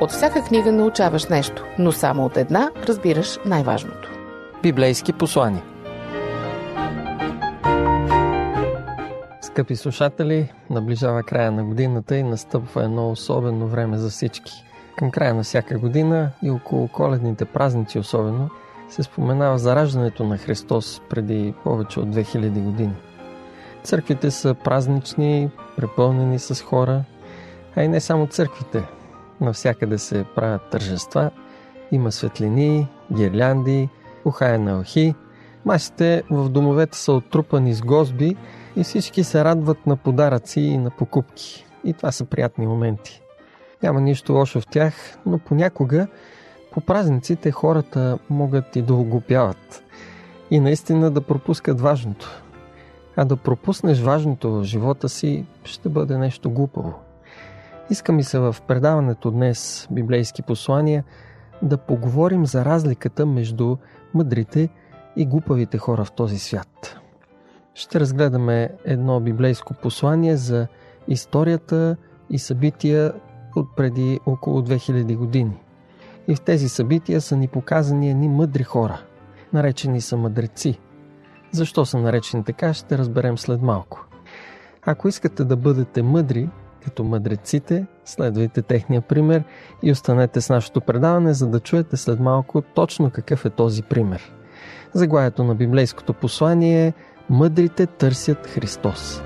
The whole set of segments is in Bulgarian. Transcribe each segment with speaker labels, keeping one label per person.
Speaker 1: От всяка книга научаваш нещо, но само от една разбираш най-важното.
Speaker 2: Библейски послания. Скъпи слушатели, наближава края на годината и настъпва едно особено време за всички. Към края на всяка година и около коледните празници особено се споменава зараждането на Христос преди повече от 2000 години. Църквите са празнични, препълнени с хора, а и не само църквите. Навсякъде се правят тържества, има светлини, гирлянди, ухая на охи. Масите в домовете са отрупани с гозби и всички се радват на подаръци и на покупки. И това са приятни моменти. Няма нищо лошо в тях, но понякога по празниците хората могат и да огупяват. И наистина да пропускат важното. А да пропуснеш важното в живота си ще бъде нещо глупаво. Иска ми се в предаването днес библейски послания да поговорим за разликата между мъдрите и глупавите хора в този свят. Ще разгледаме едно библейско послание за историята и събития от преди около 2000 години. И в тези събития са ни показани едни мъдри хора. Наречени са мъдреци. Защо са наречени така, ще разберем след малко. Ако искате да бъдете мъдри, като мъдреците, следвайте техния пример и останете с нашето предаване, за да чуете след малко точно какъв е този пример. Заглавието на библейското послание е Мъдрите търсят Христос.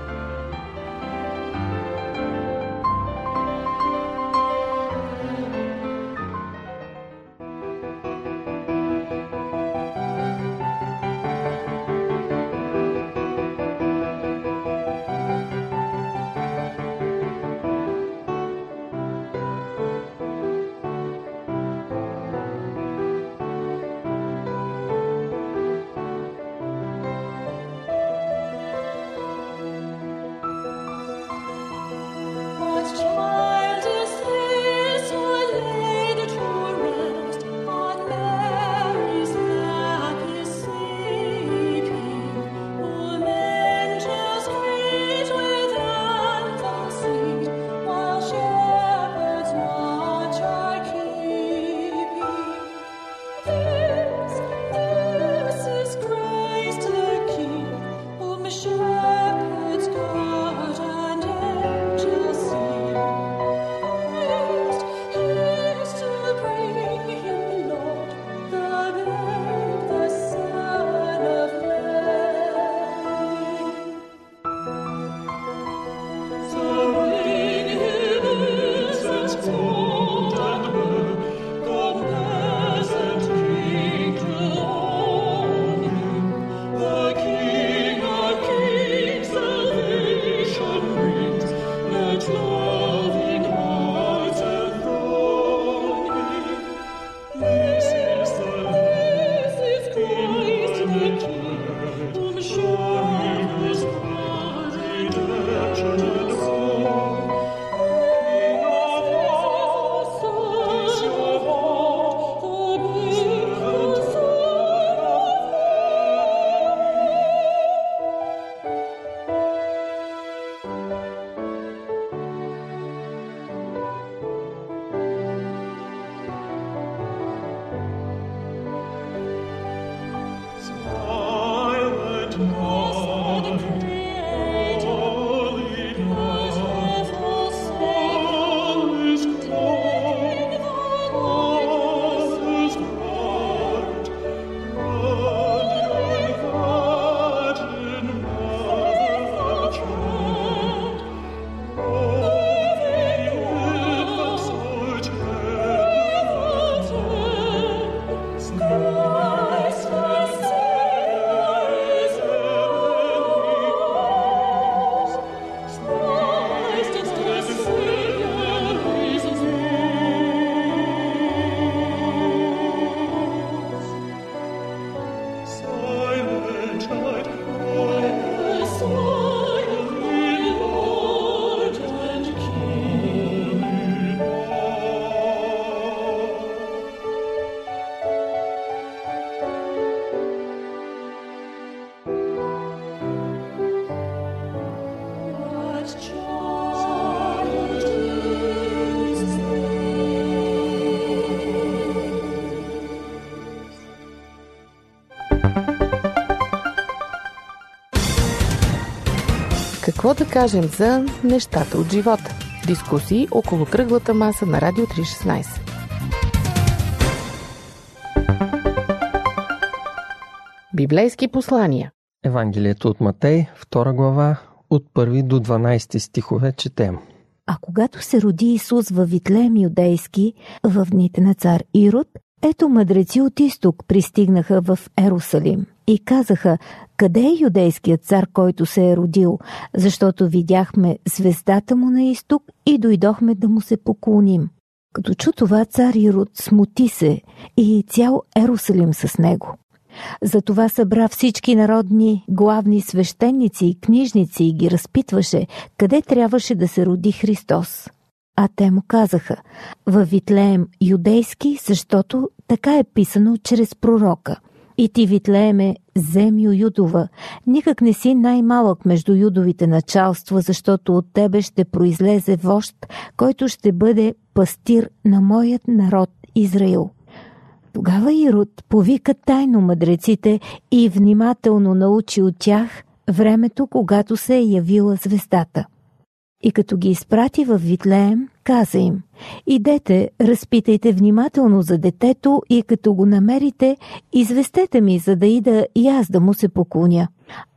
Speaker 1: Какво да кажем за нещата от живота? Дискусии около кръглата маса на Радио 316. Библейски послания
Speaker 2: Евангелието от Матей, 2 глава, от 1 до 12 стихове четем.
Speaker 3: А когато се роди Исус във Витлеем юдейски, в дните на цар Ирод, ето мъдреци от изток пристигнаха в Ерусалим и казаха, къде е юдейският цар, който се е родил, защото видяхме звездата му на изток и дойдохме да му се поклоним. Като чу това цар Ирод смути се и цял Ерусалим с него. Затова събра всички народни главни свещеници и книжници и ги разпитваше, къде трябваше да се роди Христос. А те му казаха, във Витлеем юдейски, защото така е писано чрез пророка. И ти, Витлееме, земю Юдова, никак не си най-малък между юдовите началства, защото от тебе ще произлезе вожд, който ще бъде пастир на моят народ Израил. Тогава Ирод повика тайно мъдреците и внимателно научи от тях времето, когато се е явила звездата. И като ги изпрати в Витлеем, каза им «Идете, разпитайте внимателно за детето и като го намерите, известете ми, за да ида и аз да му се поклоня».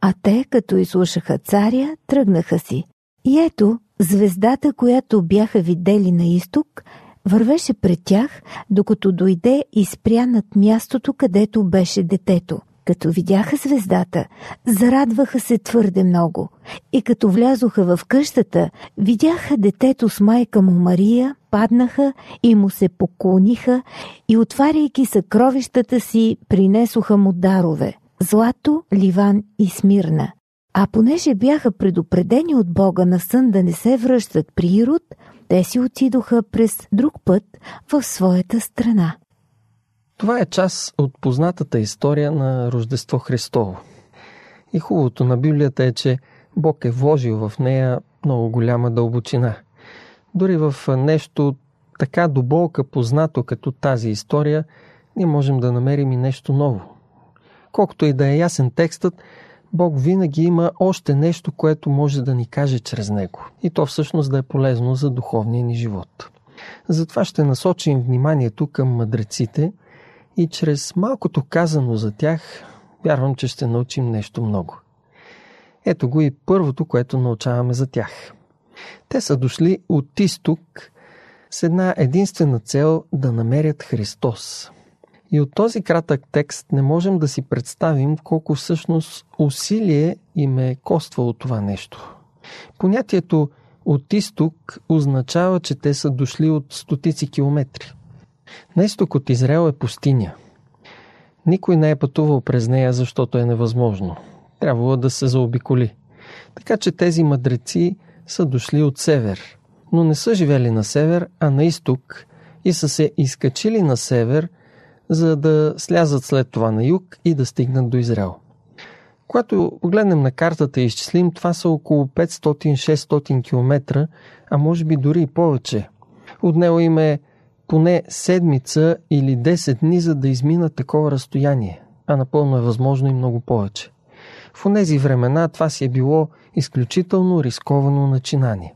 Speaker 3: А те, като изслушаха царя, тръгнаха си. И ето, звездата, която бяха видели на изток, вървеше пред тях, докато дойде и спря над мястото, където беше детето. Като видяха звездата, зарадваха се твърде много. И като влязоха в къщата, видяха детето с майка му Мария, паднаха и му се поклониха и отваряйки съкровищата си, принесоха му дарове – злато, ливан и смирна. А понеже бяха предупредени от Бога на сън да не се връщат при Ирод, те си отидоха през друг път в своята страна.
Speaker 2: Това е част от познатата история на Рождество Христово. И хубавото на Библията е, че Бог е вложил в нея много голяма дълбочина. Дори в нещо така до болка познато като тази история, ние можем да намерим и нещо ново. Колкото и да е ясен текстът, Бог винаги има още нещо, което може да ни каже чрез него. И то всъщност да е полезно за духовния ни живот. Затова ще насочим вниманието към мъдреците и чрез малкото казано за тях, вярвам, че ще научим нещо много. Ето го и първото, което научаваме за тях. Те са дошли от изток с една единствена цел да намерят Христос. И от този кратък текст не можем да си представим колко всъщност усилие им е коствало това нещо. Понятието от изток означава, че те са дошли от стотици километри. На изток от Израел е пустиня. Никой не е пътувал през нея, защото е невъзможно. Трябвало да се заобиколи. Така че тези мъдреци са дошли от север, но не са живели на север, а на изток и са се изкачили на север – за да слязат след това на юг и да стигнат до Израел. Когато погледнем на картата и изчислим, това са около 500-600 км, а може би дори и повече. От него им е поне седмица или 10 дни, за да изминат такова разстояние, а напълно е възможно и много повече. В тези времена това си е било изключително рисковано начинание.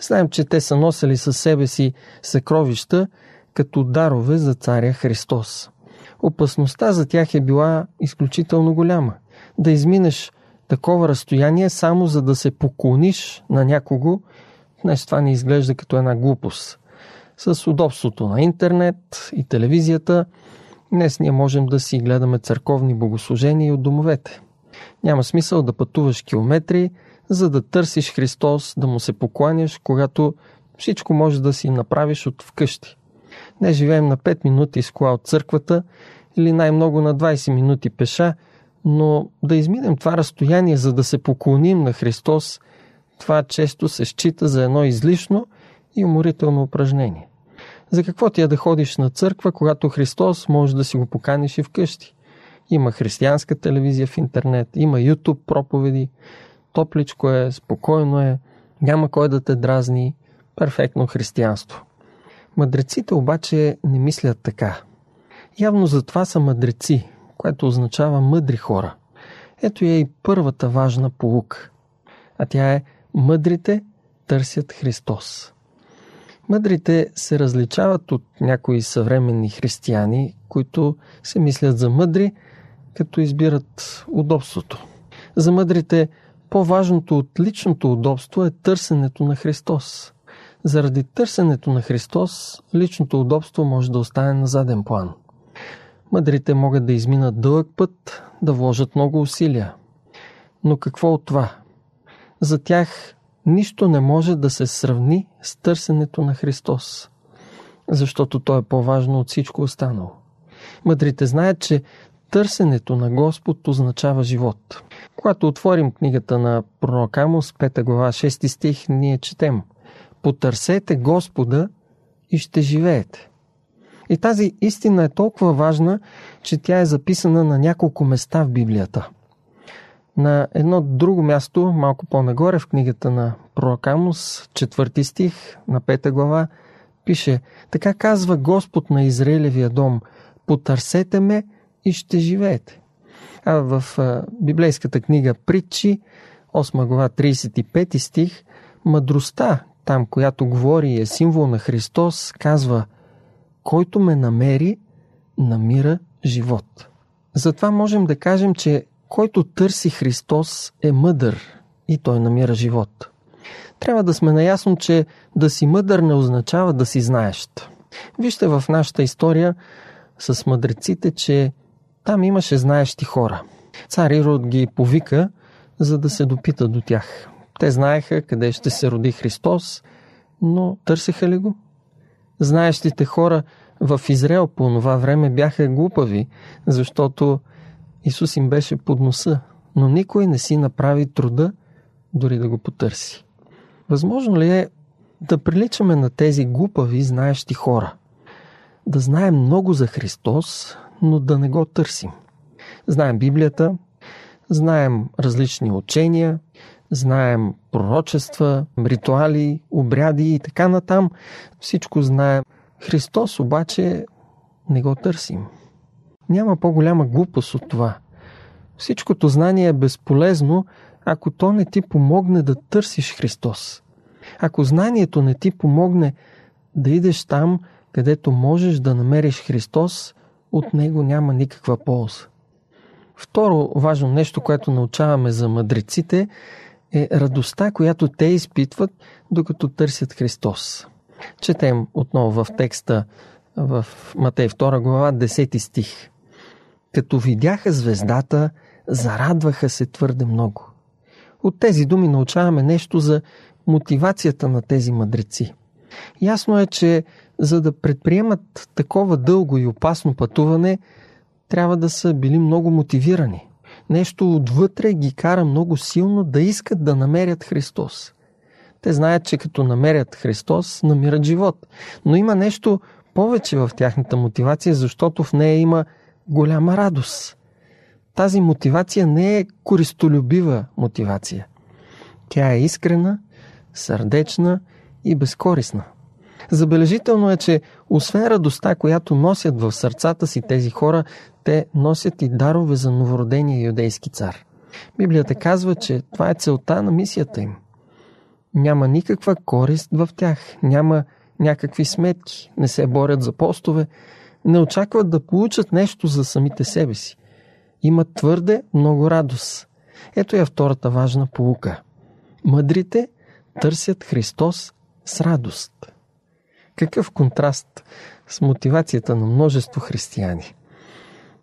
Speaker 2: Знаем, че те са носили със себе си съкровища като дарове за царя Христос. Опасността за тях е била изключително голяма. Да изминеш такова разстояние само за да се поклониш на някого, днес това не изглежда като една глупост. С удобството на интернет и телевизията, днес ние можем да си гледаме църковни богослужения от домовете. Няма смисъл да пътуваш километри, за да търсиш Христос, да му се покланяш, когато всичко може да си направиш от вкъщи. Не живеем на 5 минути с кола от църквата или най-много на 20 минути пеша, но да изминем това разстояние, за да се поклоним на Христос, това често се счита за едно излишно и уморително упражнение. За какво ти е да ходиш на църква, когато Христос може да си го поканиш и вкъщи? Има християнска телевизия в интернет, има YouTube проповеди, топличко е, спокойно е, няма кой да те дразни, перфектно християнство. Мъдреците обаче не мислят така. Явно за това са мъдреци, което означава мъдри хора. Ето е и първата важна полука. а тя е Мъдрите търсят Христос. Мъдрите се различават от някои съвременни християни, които се мислят за мъдри, като избират удобството. За мъдрите по-важното от личното удобство е търсенето на Христос. Заради търсенето на Христос, личното удобство може да остане на заден план. Мъдрите могат да изминат дълъг път, да вложат много усилия. Но какво от това? За тях нищо не може да се сравни с търсенето на Христос, защото то е по-важно от всичко останало. Мъдрите знаят, че търсенето на Господ означава живот. Когато отворим книгата на пророк Амос, 5 глава, 6 стих, ние четем Потърсете Господа и ще живеете. И тази истина е толкова важна, че тя е записана на няколко места в Библията. На едно друго място, малко по-нагоре в книгата на пророк Амос, четвърти стих на пета глава, пише Така казва Господ на Израилевия дом, потърсете ме и ще живеете. А в библейската книга Притчи, 8 глава 35 стих, мъдростта, там, която говори и е символ на Христос, казва Който ме намери, намира живот. Затова можем да кажем, че който търси Христос е мъдър и той намира живот. Трябва да сме наясно, че да си мъдър не означава да си знаещ. Вижте в нашата история с мъдреците, че там имаше знаещи хора. Цар Ирод ги повика, за да се допита до тях. Те знаеха къде ще се роди Христос, но търсеха ли го? Знаещите хора в Израел по това време бяха глупави, защото Исус им беше под носа, но никой не си направи труда дори да го потърси. Възможно ли е да приличаме на тези глупави, знаещи хора? Да знаем много за Христос, но да не го търсим. Знаем Библията, знаем различни учения, знаем пророчества, ритуали, обряди и така натам. Всичко знаем. Христос обаче не го търсим. Няма по-голяма глупост от това. Всичкото знание е безполезно, ако то не ти помогне да търсиш Христос. Ако знанието не ти помогне да идеш там, където можеш да намериш Христос, от него няма никаква полза. Второ важно нещо, което научаваме за мъдреците, е радостта, която те изпитват, докато търсят Христос. Четем отново в текста в Матей 2 глава 10 стих. Като видяха звездата, зарадваха се твърде много. От тези думи научаваме нещо за мотивацията на тези мъдреци. Ясно е, че за да предприемат такова дълго и опасно пътуване, трябва да са били много мотивирани. Нещо отвътре ги кара много силно да искат да намерят Христос. Те знаят, че като намерят Христос, намират живот. Но има нещо повече в тяхната мотивация, защото в нея има голяма радост. Тази мотивация не е користолюбива мотивация. Тя е искрена, сърдечна и безкорисна. Забележително е, че освен радостта, която носят в сърцата си тези хора, те носят и дарове за новородения юдейски цар. Библията казва, че това е целта на мисията им. Няма никаква корист в тях, няма някакви сметки, не се борят за постове, не очакват да получат нещо за самите себе си. Имат твърде много радост. Ето я втората важна полука. Мъдрите търсят Христос с радост. Какъв контраст с мотивацията на множество християни.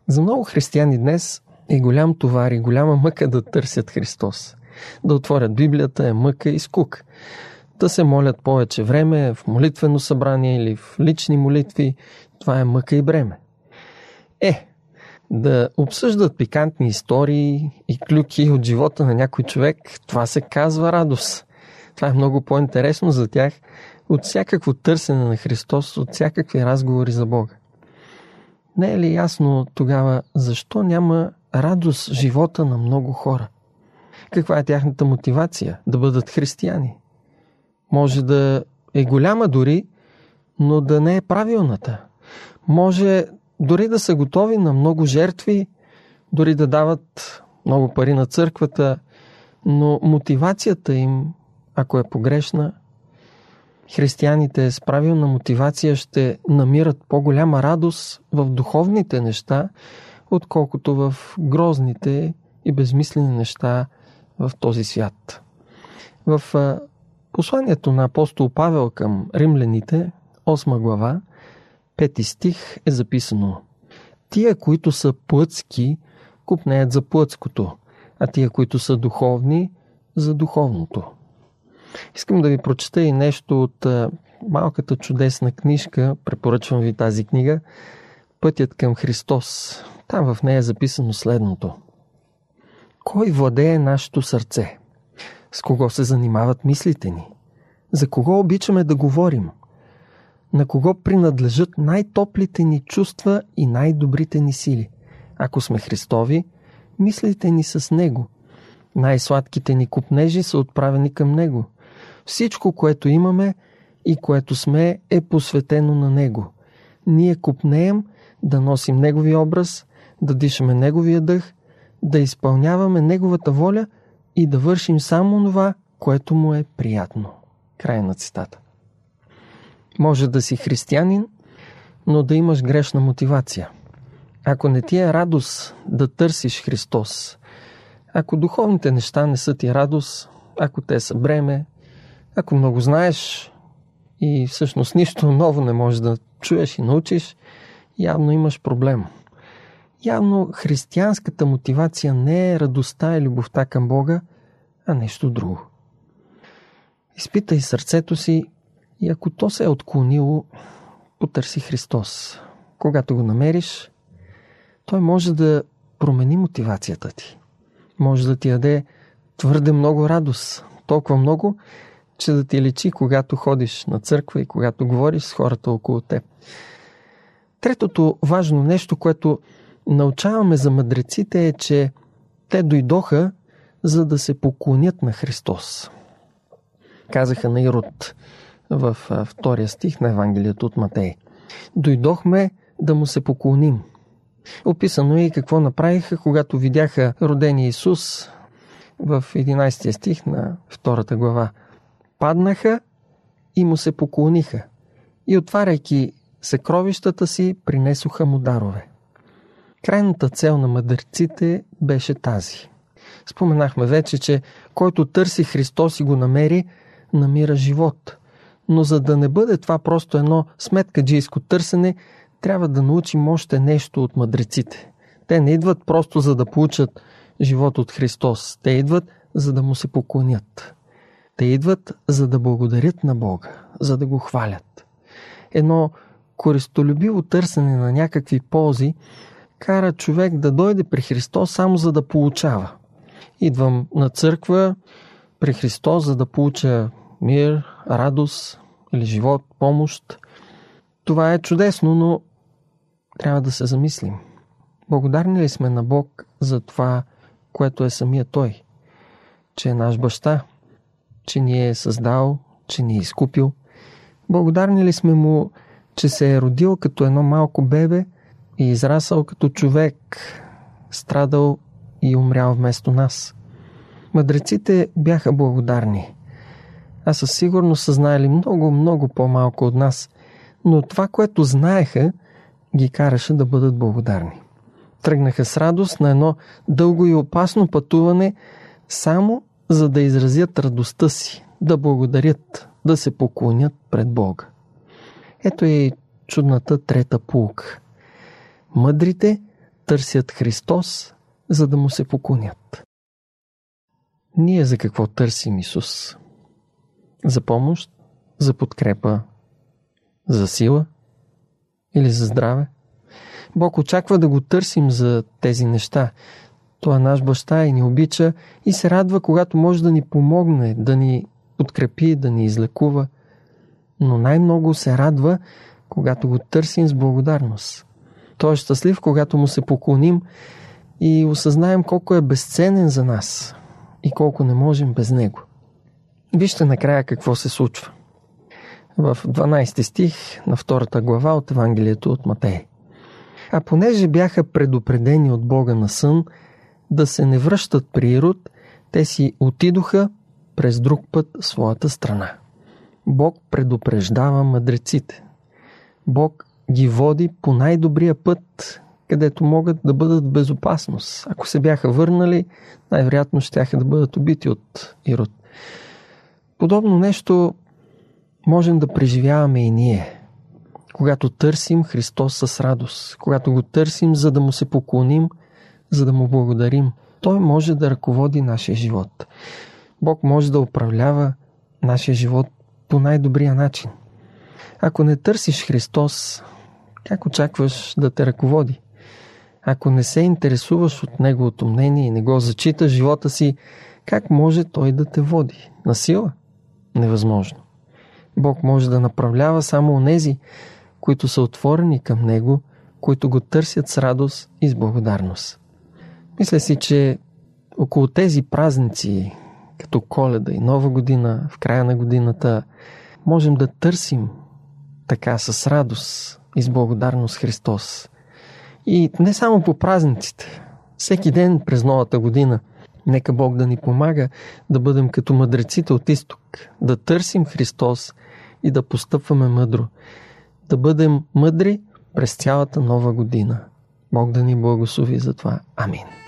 Speaker 2: За много християни днес е голям товар и голяма мъка да търсят Христос. Да отворят Библията е мъка и скук. Да се молят повече време в молитвено събрание или в лични молитви, това е мъка и бреме. Е, да обсъждат пикантни истории и клюки от живота на някой човек, това се казва радост. Това е много по-интересно за тях от всякакво търсене на Христос, от всякакви разговори за Бога. Не е ли ясно тогава защо няма радост в живота на много хора? Каква е тяхната мотивация да бъдат християни? Може да е голяма дори, но да не е правилната. Може дори да са готови на много жертви, дори да дават много пари на църквата, но мотивацията им, ако е погрешна, християните с правилна мотивация ще намират по-голяма радост в духовните неща, отколкото в грозните и безмислени неща в този свят. В посланието на апостол Павел към римляните, 8 глава, 5 стих е записано Тия, които са плътски, купнеят за плътското, а тия, които са духовни, за духовното. Искам да ви прочета и нещо от малката чудесна книжка, препоръчвам ви тази книга, Пътят към Христос. Там в нея е записано следното. Кой владее нашето сърце? С кого се занимават мислите ни? За кого обичаме да говорим? На кого принадлежат най-топлите ни чувства и най-добрите ни сили? Ако сме Христови, мислите ни с Него. Най-сладките ни купнежи са отправени към Него. Всичко, което имаме и което сме, е посветено на Него. Ние купнеем да носим Неговия образ, да дишаме Неговия дъх, да изпълняваме Неговата воля и да вършим само това, което му е приятно. Край на цитата. Може да си християнин, но да имаш грешна мотивация. Ако не ти е радост да търсиш Христос, ако духовните неща не са ти радост, ако те са бреме, ако много знаеш и всъщност нищо ново не можеш да чуеш и научиш, явно имаш проблем. Явно християнската мотивация не е радостта и любовта към Бога, а нещо друго. Изпитай сърцето си и ако то се е отклонило, потърси Христос. Когато го намериш, той може да промени мотивацията ти. Може да ти даде твърде много радост, толкова много, че да ти лечи, когато ходиш на църква и когато говориш с хората около теб. Третото важно нещо, което научаваме за мъдреците е, че те дойдоха, за да се поклонят на Христос. Казаха на Ирод в втория стих на Евангелието от Матей. Дойдохме да му се поклоним. Описано е и какво направиха, когато видяха родения Исус в 11 стих на втората глава. Паднаха и му се поклониха и отваряйки съкровищата си, принесоха му дарове. Крайната цел на мъдреците беше тази. Споменахме вече, че който търси Христос и го намери, намира живот. Но за да не бъде това просто едно сметкаджийско търсене, трябва да научим още нещо от мъдреците. Те не идват просто за да получат живот от Христос. Те идват за да му се поклонят. Те идват за да благодарят на Бога, за да го хвалят. Едно користолюбиво търсене на някакви ползи кара човек да дойде при Христос само за да получава. Идвам на църква при Христос, за да получа мир, радост или живот, помощ. Това е чудесно, но трябва да се замислим. Благодарни ли сме на Бог за това, което е самия Той? Че е наш баща, че ни е създал, че ни е изкупил. Благодарни ли сме Му, че се е родил като едно малко бебе и израсъл като човек, страдал и умрял вместо нас. Мъдреците бяха благодарни. А със сигурност са знаели много, много по-малко от нас, но това, което знаеха, ги караше да бъдат благодарни. Тръгнаха с радост на едно дълго и опасно пътуване, само за да изразят радостта си, да благодарят, да се поклонят пред Бога. Ето и чудната трета полука. Мъдрите търсят Христос, за да му се поклонят. Ние за какво търсим Исус? За помощ? За подкрепа? За сила? Или за здраве? Бог очаква да го търсим за тези неща. Той е наш баща и ни обича и се радва, когато може да ни помогне, да ни подкрепи, да ни излекува. Но най-много се радва, когато го търсим с благодарност. Той е щастлив, когато му се поклоним и осъзнаем колко е безценен за нас и колко не можем без него. Вижте накрая какво се случва. В 12 стих на втората глава от Евангелието от Матей. А понеже бяха предупредени от Бога на сън да се не връщат при Ирод, Те си отидоха през друг път своята страна. Бог предупреждава мъдреците. Бог ги води по най-добрия път, където могат да бъдат в безопасност. Ако се бяха върнали, най-вероятно ще да бъдат убити от Ирод. Подобно нещо можем да преживяваме и ние, когато търсим Христос с радост, когато го търсим, за да му се поклоним, за да му благодарим. Той може да ръководи нашия живот. Бог може да управлява нашия живот по най-добрия начин. Ако не търсиш Христос, как очакваш да те ръководи? Ако не се интересуваш от Неговото мнение и не го зачиташ живота си, как може Той да те води? На сила? Невъзможно. Бог може да направлява само онези, които са отворени към Него, които го търсят с радост и с благодарност. Мисля си, че около тези празници, като Коледа и Нова година, в края на годината, можем да търсим така с радост и с благодарност Христос. И не само по празниците, всеки ден през новата година. Нека Бог да ни помага да бъдем като мъдреците от изток, да търсим Христос и да постъпваме мъдро, да бъдем мъдри през цялата нова година. Бог да ни благослови за това. Амин.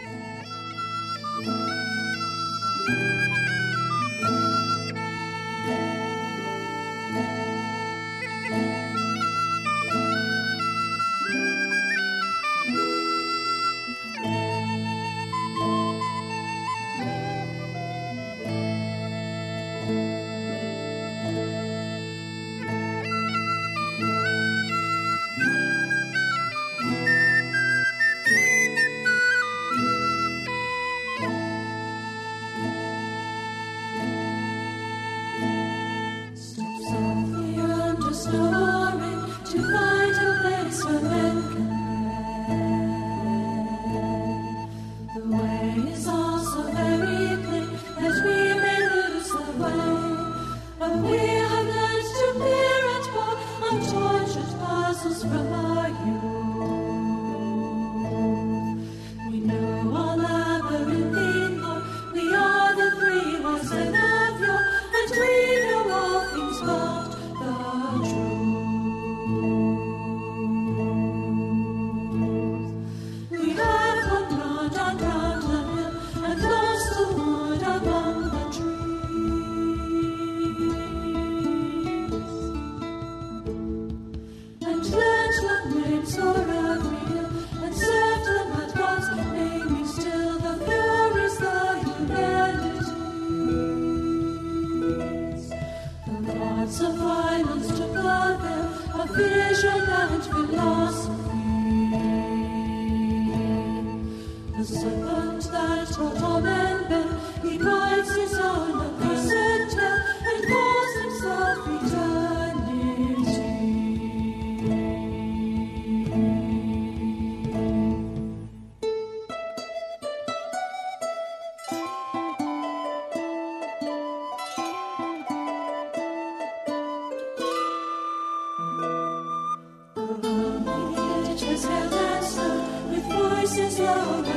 Speaker 4: world.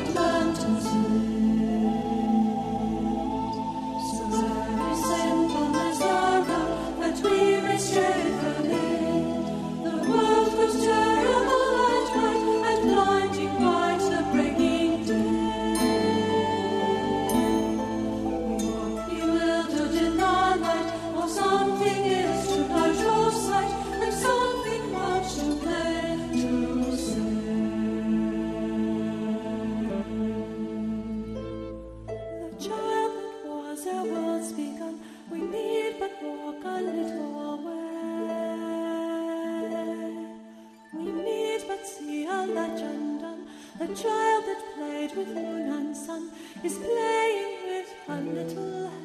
Speaker 4: child that played with moon and sun is playing with her little hand.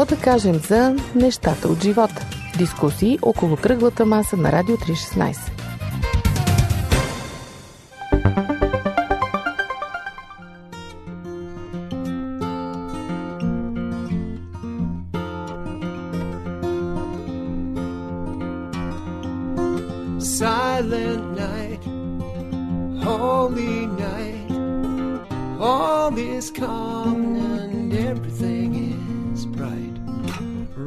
Speaker 1: Какво да кажем за нещата от живота? Дискусии около кръглата маса на Радио 316.
Speaker 5: Silent night, holy night, all is calm and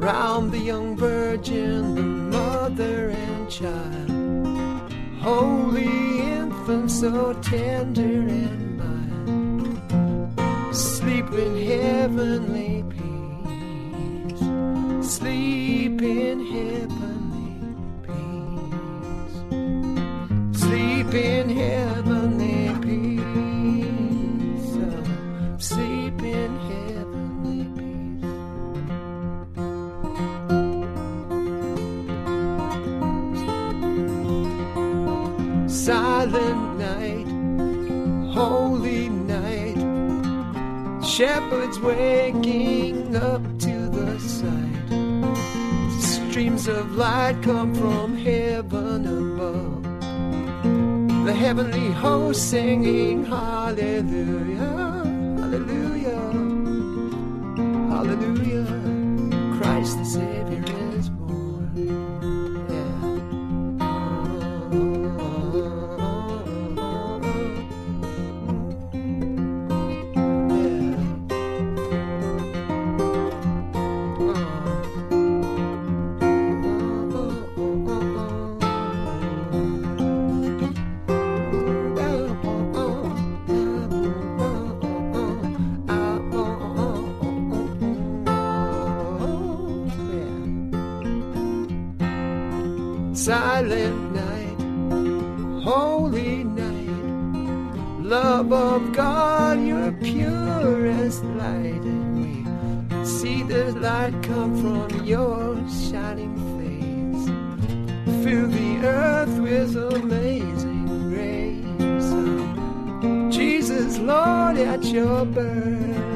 Speaker 5: Around the young virgin, the mother and child, holy infant, so tender and mild, sleep in heavenly peace, sleep in heavenly peace, sleep in heavenly Shepherds waking up to the sight. Streams of light come from heaven above. The heavenly host singing hallelujah, hallelujah, hallelujah. Christ the Savior purest light, and we see the light come from your shining face. Fill the earth with amazing grace. Jesus, Lord, at your birth.